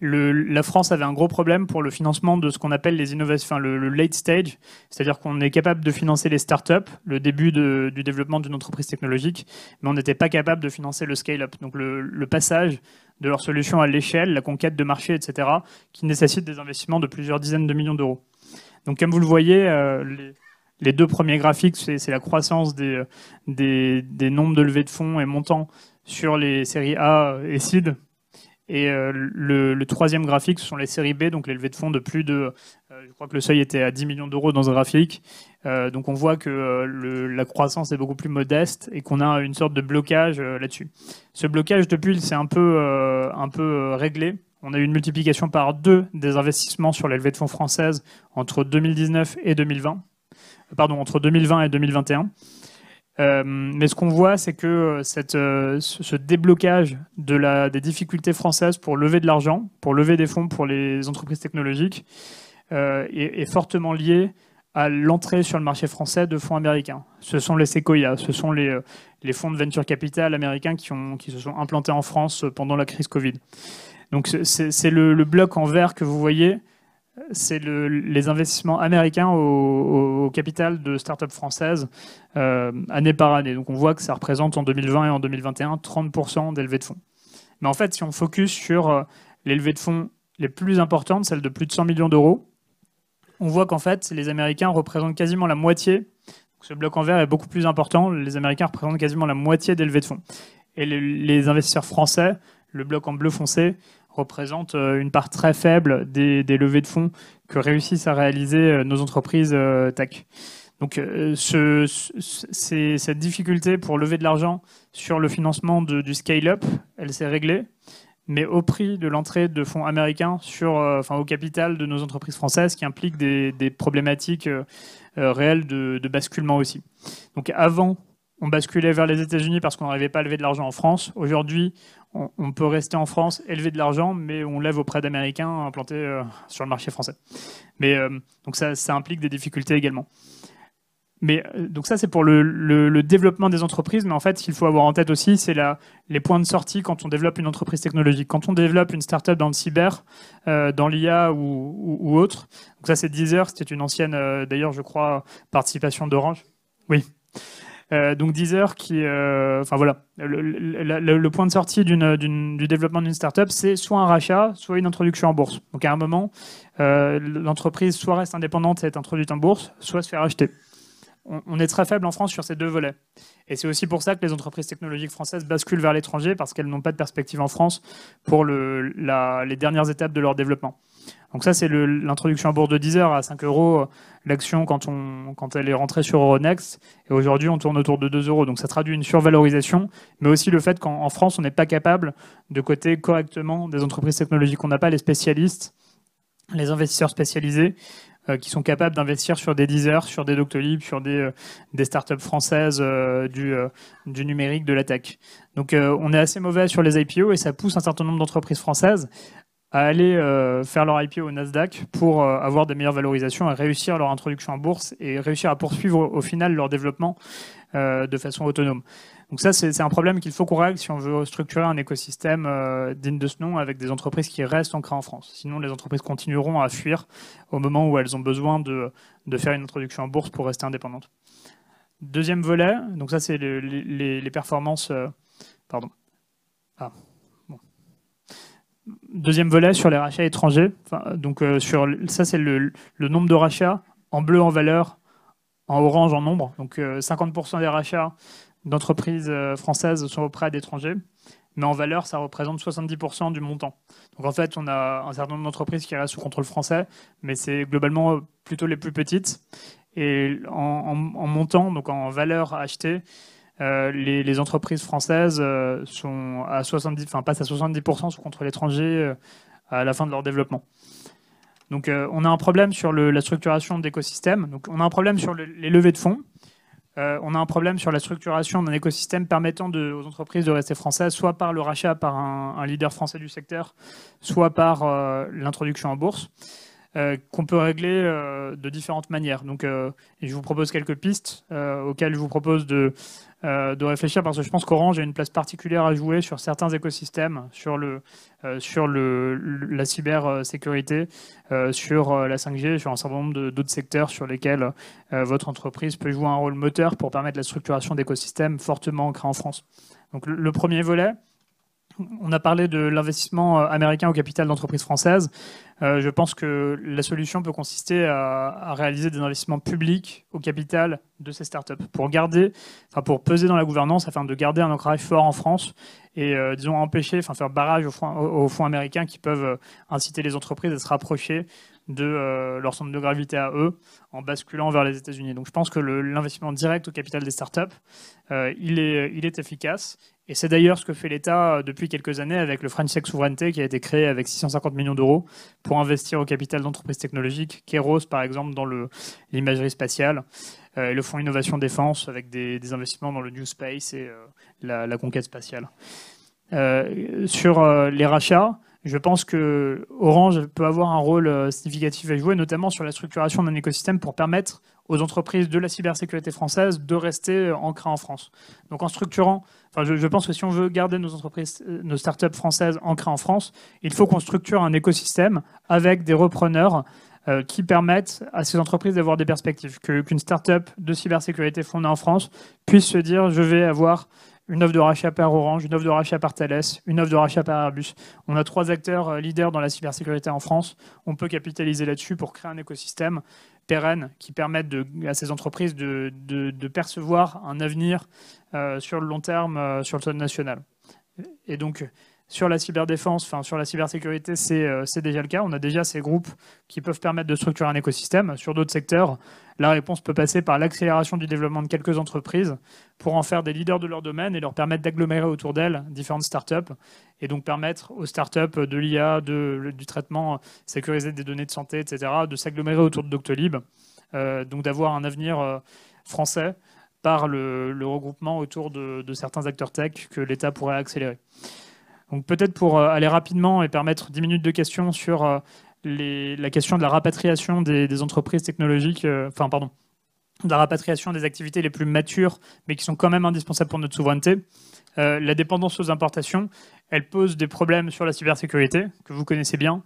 [SPEAKER 1] la France avait un gros problème pour le financement de ce qu'on appelle les innovations, enfin le, late stage, c'est-à-dire qu'on est capable de financer les startups, le début du développement d'une entreprise technologique, mais on n'était pas capable de financer le scale-up, donc le, passage de leur solution à l'échelle, la conquête de marché, etc., qui nécessite des investissements de plusieurs dizaines de millions d'euros. Donc comme vous le voyez, euh, les, deux premiers graphiques, c'est la croissance des, des, des nombres de levées de fonds et montants sur les séries A et Seed, et euh, le, troisième graphique, ce sont les séries B, donc les de fonds de plus de, euh, je crois que le seuil était à 10 millions d'euros dans ce graphique. Euh, donc on voit que la croissance est beaucoup plus modeste et qu'on a une sorte de blocage là-dessus. Ce blocage depuis, il s'est un peu, un peu réglé. On a eu une multiplication par deux des investissements sur les de fonds françaises entre 2019 et 2020. Pardon, entre 2020 et 2021. Euh, mais ce qu'on voit, c'est que euh, euh, ce déblocage des difficultés françaises pour lever de l'argent, pour lever des fonds pour les entreprises technologiques, est, fortement lié à l'entrée sur le marché français de fonds américains. Ce sont les Sequoia, ce sont les, fonds de venture capital américains qui se sont implantés en France pendant la crise Covid. Donc c'est le, bloc en vert que vous voyez, c'est les investissements américains au, capital de start-up françaises euh, année par année. Donc on voit que ça représente en 2020 et en 2021 30% d'élevées de fonds. Mais en fait, si on focus sur euh, les levées de fonds les plus importantes, celles de plus de 100 millions d'euros, on voit qu'en fait, les Américains représentent quasiment la moitié. Ce bloc en vert est beaucoup plus important. Les Américains représentent quasiment la moitié des levées de fonds. Et les, investisseurs français, le bloc en bleu foncé, représente euh, une part très faible des, levées de fonds que réussissent à réaliser euh, nos entreprises euh, tech. Donc cette difficulté pour lever de l'argent sur le financement du scale-up, elle s'est réglée mais au prix de l'entrée de fonds américains sur, enfin, au capital de nos entreprises françaises, qui implique des, problématiques réelles de, basculement aussi. Donc avant, on basculait vers les États-Unis parce qu'on n'arrivait pas à lever de l'argent en France. Aujourd'hui, on, peut rester en France, élever de l'argent, mais on lève auprès d'Américains implantés sur le marché français. Mais donc ça, implique des difficultés également. Mais euh, donc ça, c'est pour le, développement des entreprises. Mais en fait, ce qu'il faut avoir en tête aussi, c'est les points de sortie quand on développe une entreprise technologique. Quand on développe une startup dans le cyber, euh, dans l'IA ou, autre. Donc ça, c'est Deezer. C'était une ancienne, euh, d'ailleurs, je crois, participation d'Orange. Oui. Donc Deezer, qui, enfin voilà, le, point de sortie du développement d'une startup, c'est soit un rachat, soit une introduction en bourse. Donc à un moment, l'entreprise soit reste indépendante et est introduite en bourse, soit se fait racheter on, est très faible en France sur ces deux volets. Et c'est aussi pour ça que les entreprises technologiques françaises basculent vers l'étranger, parce qu'elles n'ont pas de perspective en France pour les dernières étapes de leur développement. Donc ça, c'est l'introduction à bourse de Deezer à 5 euros l'action quand, quand elle est rentrée sur Euronext. Et aujourd'hui, on tourne autour de 2 euros. Donc ça traduit une survalorisation, mais aussi le fait qu'en France, on n'est pas capable de coter correctement des entreprises technologiques. On n'a pas les spécialistes, les investisseurs spécialisés euh, qui sont capables d'investir sur des Deezer, sur des Doctolib, sur des, euh, des startups françaises euh, du, du numérique, de la tech. Donc on est assez mauvais sur les IPO et ça pousse un certain nombre d'entreprises françaises à aller faire leur IPO au Nasdaq pour avoir des meilleures valorisations et réussir leur introduction en bourse et réussir à poursuivre au final leur développement de façon autonome. Donc ça, c'est un problème qu'il faut qu'on règle si on veut structurer un écosystème euh, digne de ce nom avec des entreprises qui restent ancrées en France. Sinon, les entreprises continueront à fuir au moment où elles ont besoin de, faire une introduction en bourse pour rester indépendantes. Deuxième volet, donc ça, c'est les, performances... Euh, pardon. Deuxième volet sur les rachats étrangers. donc euh, sur ça, c'est le, nombre de rachats en bleu en valeur, en orange en nombre. Donc 50% des rachats d'entreprises euh, françaises sont auprès d'étrangers, mais en valeur, ça représente 70% du montant. Donc en fait, on a un certain nombre d'entreprises qui restent sous contrôle français, mais c'est globalement euh, plutôt les plus petites. Et en, montant, donc en valeur achetée, euh, les, entreprises françaises sont à 70, enfin, passent à 70% sous contrôle étranger à la fin de leur développement. Donc on a un problème sur la structuration d'écosystèmes. On a un problème sur les levées de fonds. Euh, on a un problème sur la structuration d'un écosystème permettant aux entreprises de rester françaises, soit par le rachat par un, leader français du secteur, soit par euh, l'introduction en bourse, euh, qu'on peut régler de différentes manières. Donc, je vous propose quelques pistes auxquelles je vous propose de, euh, de réfléchir parce que je pense qu'Orange a une place particulière à jouer sur certains écosystèmes, sur, le, euh, sur le, la cybersécurité, euh, sur la 5G, sur un certain nombre d'autres secteurs sur lesquels votre entreprise peut jouer un rôle moteur pour permettre la structuration d'écosystèmes fortement ancrés en France. Donc le premier volet, on a parlé de l'investissement euh, américain au capital d'entreprises françaises. Euh, je pense que la solution peut consister à, réaliser des investissements publics au capital de ces startups pour garder, enfin pour peser dans la gouvernance afin de garder un ancrage fort en France et euh, disons empêcher, enfin faire barrage aux fonds, américains qui peuvent inciter les entreprises à se rapprocher de leur centre de gravité à eux en basculant vers les États-Unis. Donc je pense que l'investissement direct au capital des startups, il, est, il est efficace et c'est d'ailleurs ce que fait l'État euh, depuis quelques années avec le French Tech Souveraineté qui a été créé avec 650 millions d'euros pour investir au capital d'entreprises technologiques, Keros par exemple dans l'imagerie spatiale, euh, et le Fonds Innovation Défense avec des, investissements dans le New Space et euh, la, conquête spatiale. sur les rachats, je pense que Orange peut avoir un rôle euh, significatif à jouer, notamment sur la structuration d'un écosystème pour permettre aux entreprises de la cybersécurité française de rester ancrées en France. Donc en structurant, enfin je, pense que si on veut garder nos entreprises, euh, nos startups françaises ancrées en France, il faut qu'on structure un écosystème avec des repreneurs euh, qui permettent à ces entreprises d'avoir des perspectives. Qu'une startup de cybersécurité fondée en France puisse se dire je vais avoir une offre de rachat par Orange, une offre de rachat par Thales, une offre de rachat par Airbus. On a trois acteurs euh, leaders dans la cybersécurité en France. On peut capitaliser là-dessus pour créer un écosystème pérenne qui permette à ces entreprises de, percevoir un avenir euh, sur le long terme euh, sur le sol national. Et donc, sur la cyberdéfense, enfin sur la cybersécurité, euh, c'est déjà le cas. On a déjà ces groupes qui peuvent permettre de structurer un écosystème. Sur d'autres secteurs, la réponse peut passer par l'accélération du développement de quelques entreprises pour en faire des leaders de leur domaine et leur permettre d'agglomérer autour d'elles différentes startups et donc permettre aux startups de l'IA, du traitement sécurisé des données de santé, etc., de s'agglomérer autour de Doctolib, euh, donc d'avoir un avenir euh, français par le, regroupement autour de certains acteurs tech que l'État pourrait accélérer. Donc peut-être pour euh, aller rapidement et permettre 10 minutes de questions sur euh, la question de la rapatriation des, entreprises technologiques, euh, enfin pardon, de la rapatriation des activités les plus matures, mais qui sont quand même indispensables pour notre souveraineté. la dépendance aux importations, elle pose des problèmes sur la cybersécurité, que vous connaissez bien,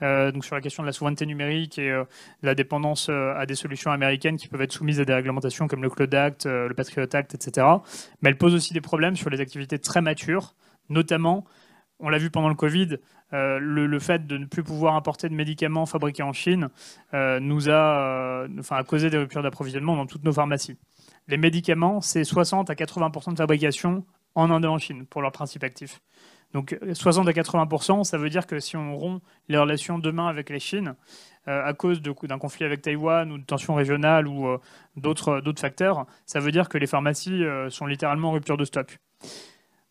[SPEAKER 1] donc sur la question de la souveraineté numérique et la dépendance à des solutions américaines qui peuvent être soumises à des réglementations comme le Cloud Act, le Patriot Act, etc. Mais elle pose aussi des problèmes sur les activités très matures, notamment on l'a vu pendant le Covid, euh, le, fait de ne plus pouvoir importer de médicaments fabriqués en Chine euh, nous a, euh, enfin, causé des ruptures d'approvisionnement dans toutes nos pharmacies. Les médicaments, c'est 60 à 80% de fabrication en Inde et en Chine pour leur principe actif. Donc 60 à 80% ça veut dire que si on rompt les relations demain avec la Chine, à cause d'un conflit avec Taïwan ou de tensions régionales ou d'autres facteurs, ça veut dire que les pharmacies sont littéralement en rupture de stock.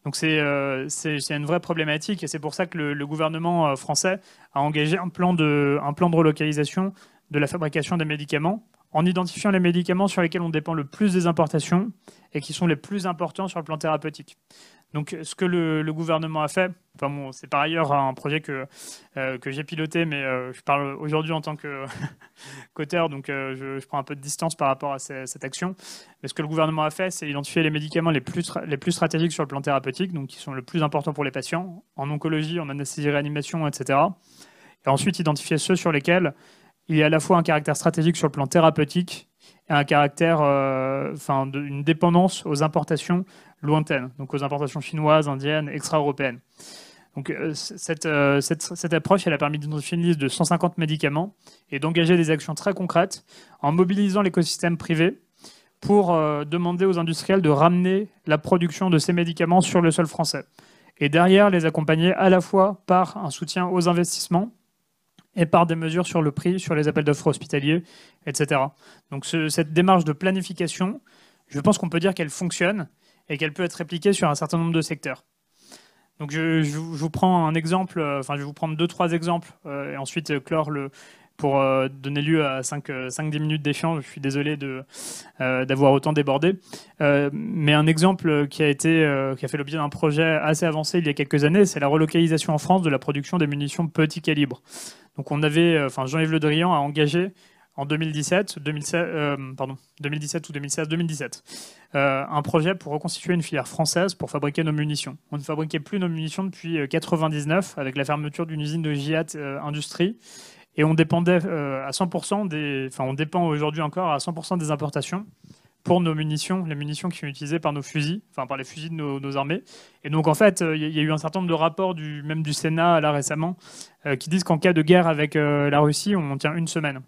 [SPEAKER 1] Donc euh, c'est une vraie problématique et c'est pour ça que le, gouvernement euh, français a engagé un plan, de, un plan de relocalisation de la fabrication des médicaments en identifiant les médicaments sur lesquels on dépend le plus des importations et qui sont les plus importants sur le plan thérapeutique. Donc, ce que le, gouvernement a fait, enfin bon, c'est par ailleurs un projet que, euh, que j'ai piloté, mais euh, je parle aujourd'hui en tant qu'auteur, donc euh, je, prends un peu de distance par rapport à cette action. Mais ce que le gouvernement a fait, c'est identifier les médicaments les plus, les plus stratégiques sur le plan thérapeutique, donc qui sont le plus importants pour les patients, en oncologie, en anesthésie-réanimation, etc. Et ensuite, identifier ceux sur lesquels il y a à la fois un caractère stratégique sur le plan thérapeutique et un caractère, enfin, une dépendance aux importations lointaines, donc aux importations chinoises, indiennes, extra-européennes. Donc euh, euh, cette, cette, approche, elle a permis d'identifier une liste de 150 médicaments et d'engager des actions très concrètes en mobilisant l'écosystème privé pour euh, demander aux industriels de ramener la production de ces médicaments sur le sol français. Et derrière, les accompagner à la fois par un soutien aux investissements et par des mesures sur le prix, sur les appels d'offres hospitaliers, etc. Donc cette démarche de planification, je pense qu'on peut dire qu'elle fonctionne et qu'elle peut être répliquée sur un certain nombre de secteurs. Donc je, vous prends un exemple, euh, enfin je vais vous prendre deux, trois exemples euh, et ensuite euh, clore le, pour donner lieu à 5-10 minutes d'échange. Je suis désolé d'avoir autant débordé. mais un exemple qui a, été, qui a fait l'objet d'un projet assez avancé il y a quelques années, c'est la relocalisation en France de la production des munitions petit calibre. Donc on avait, enfin Jean-Yves Le Drian a engagé en 2017, 2016, euh, pardon, 2017 ou 2016, 2017, euh, un projet pour reconstituer une filière française pour fabriquer nos munitions. On ne fabriquait plus nos munitions depuis 1999 euh, avec la fermeture d'une usine de Giat Industrie et on dépendait à 100% des, enfin on dépend aujourd'hui encore à 100% des importations pour nos munitions, les munitions qui sont utilisées par nos fusils, enfin par les fusils de nos, armées. Et donc en fait, il y a eu un certain nombre de rapports, du, même du Sénat là récemment, qui disent qu'en cas de guerre avec la Russie, on tient une semaine.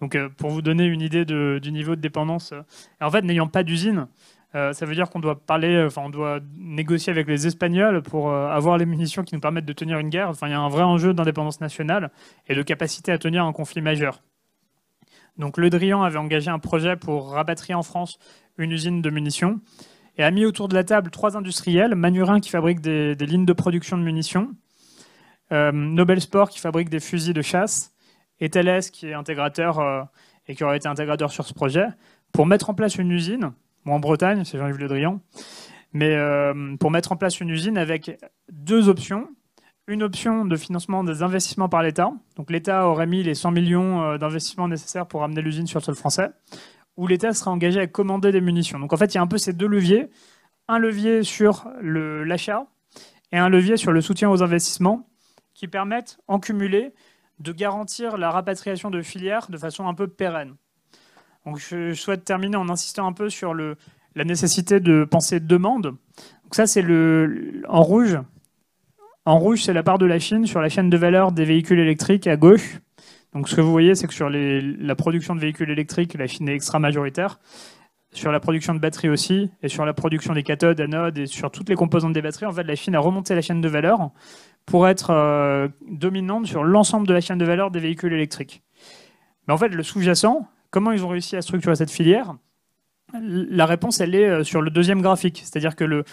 [SPEAKER 1] Donc, euh, pour vous donner une idée du niveau de dépendance, euh, en fait, n'ayant pas d'usine, euh, ça veut dire qu'on doit parler, enfin, on doit négocier avec les Espagnols pour avoir les munitions qui nous permettent de tenir une guerre. Enfin, il y a un vrai enjeu d'indépendance nationale et de capacité à tenir un conflit majeur. Donc, Le Drian avait engagé un projet pour rapatrier en France une usine de munitions et a mis autour de la table trois industriels Manurin qui fabrique des, lignes de production de munitions, Nobel Sport qui fabrique des fusils de chasse et Thales, qui est intégrateur euh, et qui aurait été intégrateur sur ce projet, pour mettre en place une usine, en Bretagne, c'est Jean-Yves Le Drian, mais euh, pour mettre en place une usine avec deux options. une option de financement des investissements par l'État. Donc l'État aurait mis les 100 millions euh, d'investissements nécessaires pour amener l'usine sur le sol français, ou l'État serait engagé à commander des munitions. Donc en fait, il y a un peu ces deux leviers. Un levier sur l'achat et un levier sur le soutien aux investissements qui permettent, en cumulé, de garantir la rapatriation de filières de façon un peu pérenne. Donc je souhaite terminer en insistant un peu sur la nécessité de penser demande. Donc ça, c'est en rouge, en rouge, c'est la part de la Chine sur la chaîne de valeur des véhicules électriques à gauche. Donc ce que vous voyez, c'est que sur la production de véhicules électriques, la Chine est extra majoritaire. Sur la production de batteries aussi, et sur la production des cathodes, anodes, et sur toutes les composantes des batteries, en fait, la Chine a remonté la chaîne de valeur pour être euh, dominante sur l'ensemble de la chaîne de valeur des véhicules électriques. Mais en fait, le sous-jacent, comment ils ont réussi à structurer cette filière La réponse, elle est euh, sur le deuxième graphique. C'est-à-dire que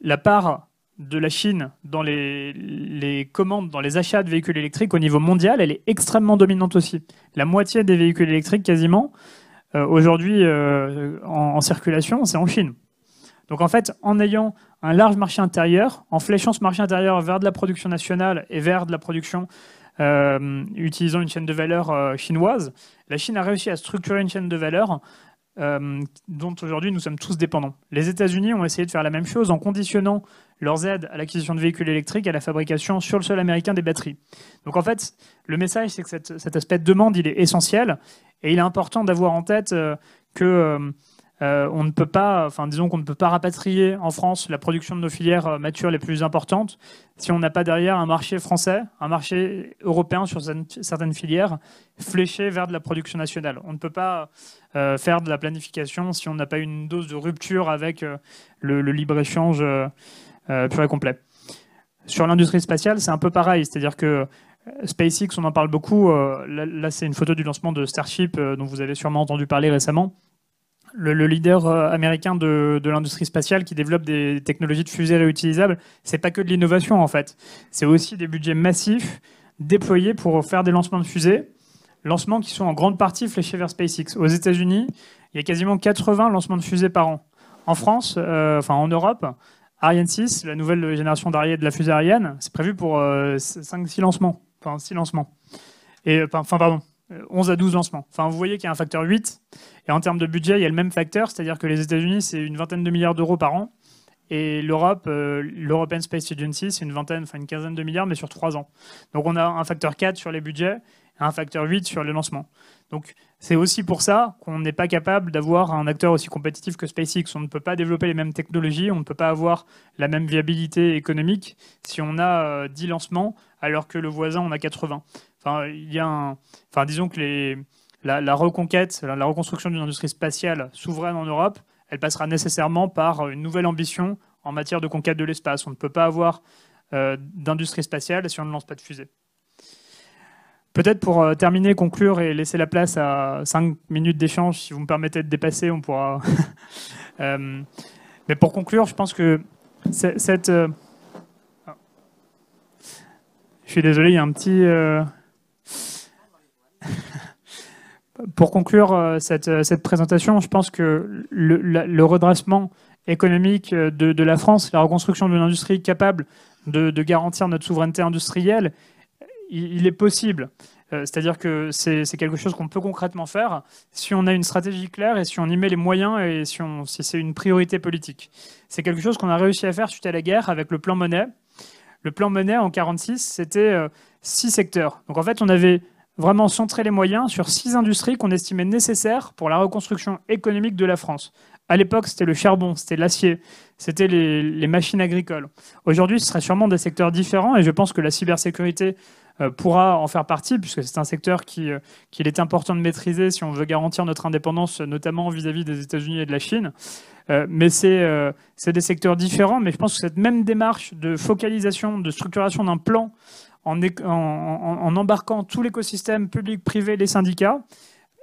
[SPEAKER 1] la part de la Chine dans les, commandes, dans les achats de véhicules électriques au niveau mondial, elle est extrêmement dominante aussi. La moitié des véhicules électriques, quasiment, euh, aujourd'hui euh, en, circulation, c'est en Chine. Donc en fait, en ayant un large marché intérieur, en fléchant ce marché intérieur vers de la production nationale et vers de la production euh, utilisant une chaîne de valeur chinoise, la Chine a réussi à structurer une chaîne de valeur euh, dont aujourd'hui nous sommes tous dépendants. Les États-Unis ont essayé de faire la même chose en conditionnant leurs aides à l'acquisition de véhicules électriques à la fabrication sur le sol américain des batteries. Donc en fait, le message, c'est que cet aspect de demande, il est essentiel et il est important d'avoir en tête euh, que euh, euh, on ne peut pas, enfin disons qu'on ne peut pas rapatrier en France la production de nos filières euh, matures les plus importantes si on n'a pas derrière un marché français, un marché européen sur certaines filières fléché vers de la production nationale. On ne peut pas euh, faire de la planification si on n'a pas une dose de rupture avec le, libre-échange pur et complet. Sur l'industrie spatiale, c'est un peu pareil, c'est-à-dire que SpaceX, on en parle beaucoup. là c'est une photo du lancement de Starship dont vous avez sûrement entendu parler récemment le, leader euh, américain de, l'industrie spatiale qui développe des technologies de fusées réutilisables, c'est pas que de l'innovation en fait. C'est aussi des budgets massifs déployés pour faire des lancements de fusées, lancements qui sont en grande partie fléchés vers SpaceX. Aux États-Unis, il y a quasiment 80 lancements de fusées par an. En France, euh, enfin en Europe, Ariane 6, la nouvelle génération de la fusée Ariane, c'est prévu pour 5-6 euh, lancements. Enfin, 6 lancements. Et, enfin, pardon, 11 à 12 lancements. Enfin, vous voyez qu'il y a un facteur 8. Et en termes de budget, il y a le même facteur, c'est-à-dire que les États-Unis, c'est une vingtaine de milliards d'euros par an. Et l'Europe, euh, l'European Space Agency, c'est une vingtaine, enfin une quinzaine de milliards, mais sur trois ans. Donc on a un facteur 4 sur les budgets et un facteur 8 sur les lancements. Donc c'est aussi pour ça qu'on n'est pas capable d'avoir un acteur aussi compétitif que SpaceX. On ne peut pas développer les mêmes technologies, on ne peut pas avoir la même viabilité économique si on a 10 euh, lancements alors que le voisin en a 80. Enfin, il y a enfin disons que les la, reconquête, la, reconstruction d'une industrie spatiale souveraine en Europe, elle passera nécessairement par une nouvelle ambition en matière de conquête de l'espace. On ne peut pas avoir euh, d'industrie spatiale si on ne lance pas de fusée. Peut-être pour euh, terminer, conclure et laisser la place à 5 minutes d'échange, si vous me permettez de dépasser, on pourra... Euh, mais pour conclure, je pense que cette... Je suis désolé, il y a un petit... Pour conclure euh, euh, cette, présentation, je pense que le, redressement économique euh, de, la France, la reconstruction d'une industrie capable de, garantir notre souveraineté industrielle, il, est possible. C'est-à-dire que c'est quelque chose qu'on peut concrètement faire si on a une stratégie claire et si on y met les moyens et si, si c'est une priorité politique. C'est quelque chose qu'on a réussi à faire suite à la guerre avec le plan Monnaie. Le plan Monnaie en 1946, c'était six secteurs. Donc en fait, on avait vraiment centrer les moyens sur six industries qu'on estimait nécessaires pour la reconstruction économique de la France. À l'époque, c'était le charbon, c'était l'acier, c'était les, machines agricoles. Aujourd'hui, ce serait sûrement des secteurs différents et je pense que la cybersécurité euh, pourra en faire partie puisque c'est un secteur euh, qu'il est important de maîtriser si on veut garantir notre indépendance, notamment vis-à-vis des États-Unis et de la Chine. Euh, mais c'est des secteurs différents, mais je pense que cette même démarche de focalisation, de structuration d'un plan en, embarquant tout l'écosystème public, privé, les syndicats,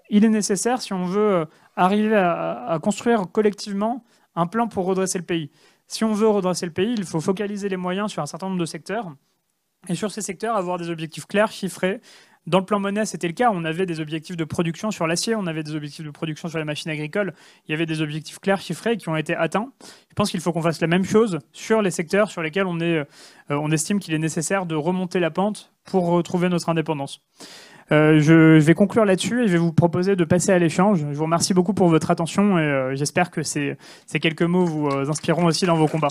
[SPEAKER 1] il est nécessaire si on veut euh, arriver à, construire collectivement un plan pour redresser le pays. Si on veut redresser le pays, il faut focaliser les moyens sur un certain nombre de secteurs et sur ces secteurs avoir des objectifs clairs, chiffrés, Dans le plan monnaie, c'était le cas. On avait des objectifs de production sur l'acier, on avait des objectifs de production sur les machines agricoles. Il y avait des objectifs clairs, chiffrés, qui ont été atteints. Je pense qu'il faut qu'on fasse la même chose sur les secteurs sur lesquels on, est, euh, on estime qu'il est nécessaire de remonter la pente pour retrouver notre indépendance. Euh, je, vais conclure là-dessus et je vais vous proposer de passer à l'échange. Je vous remercie beaucoup pour votre attention et euh, j'espère que ces, ces, quelques mots vous inspireront aussi dans vos combats.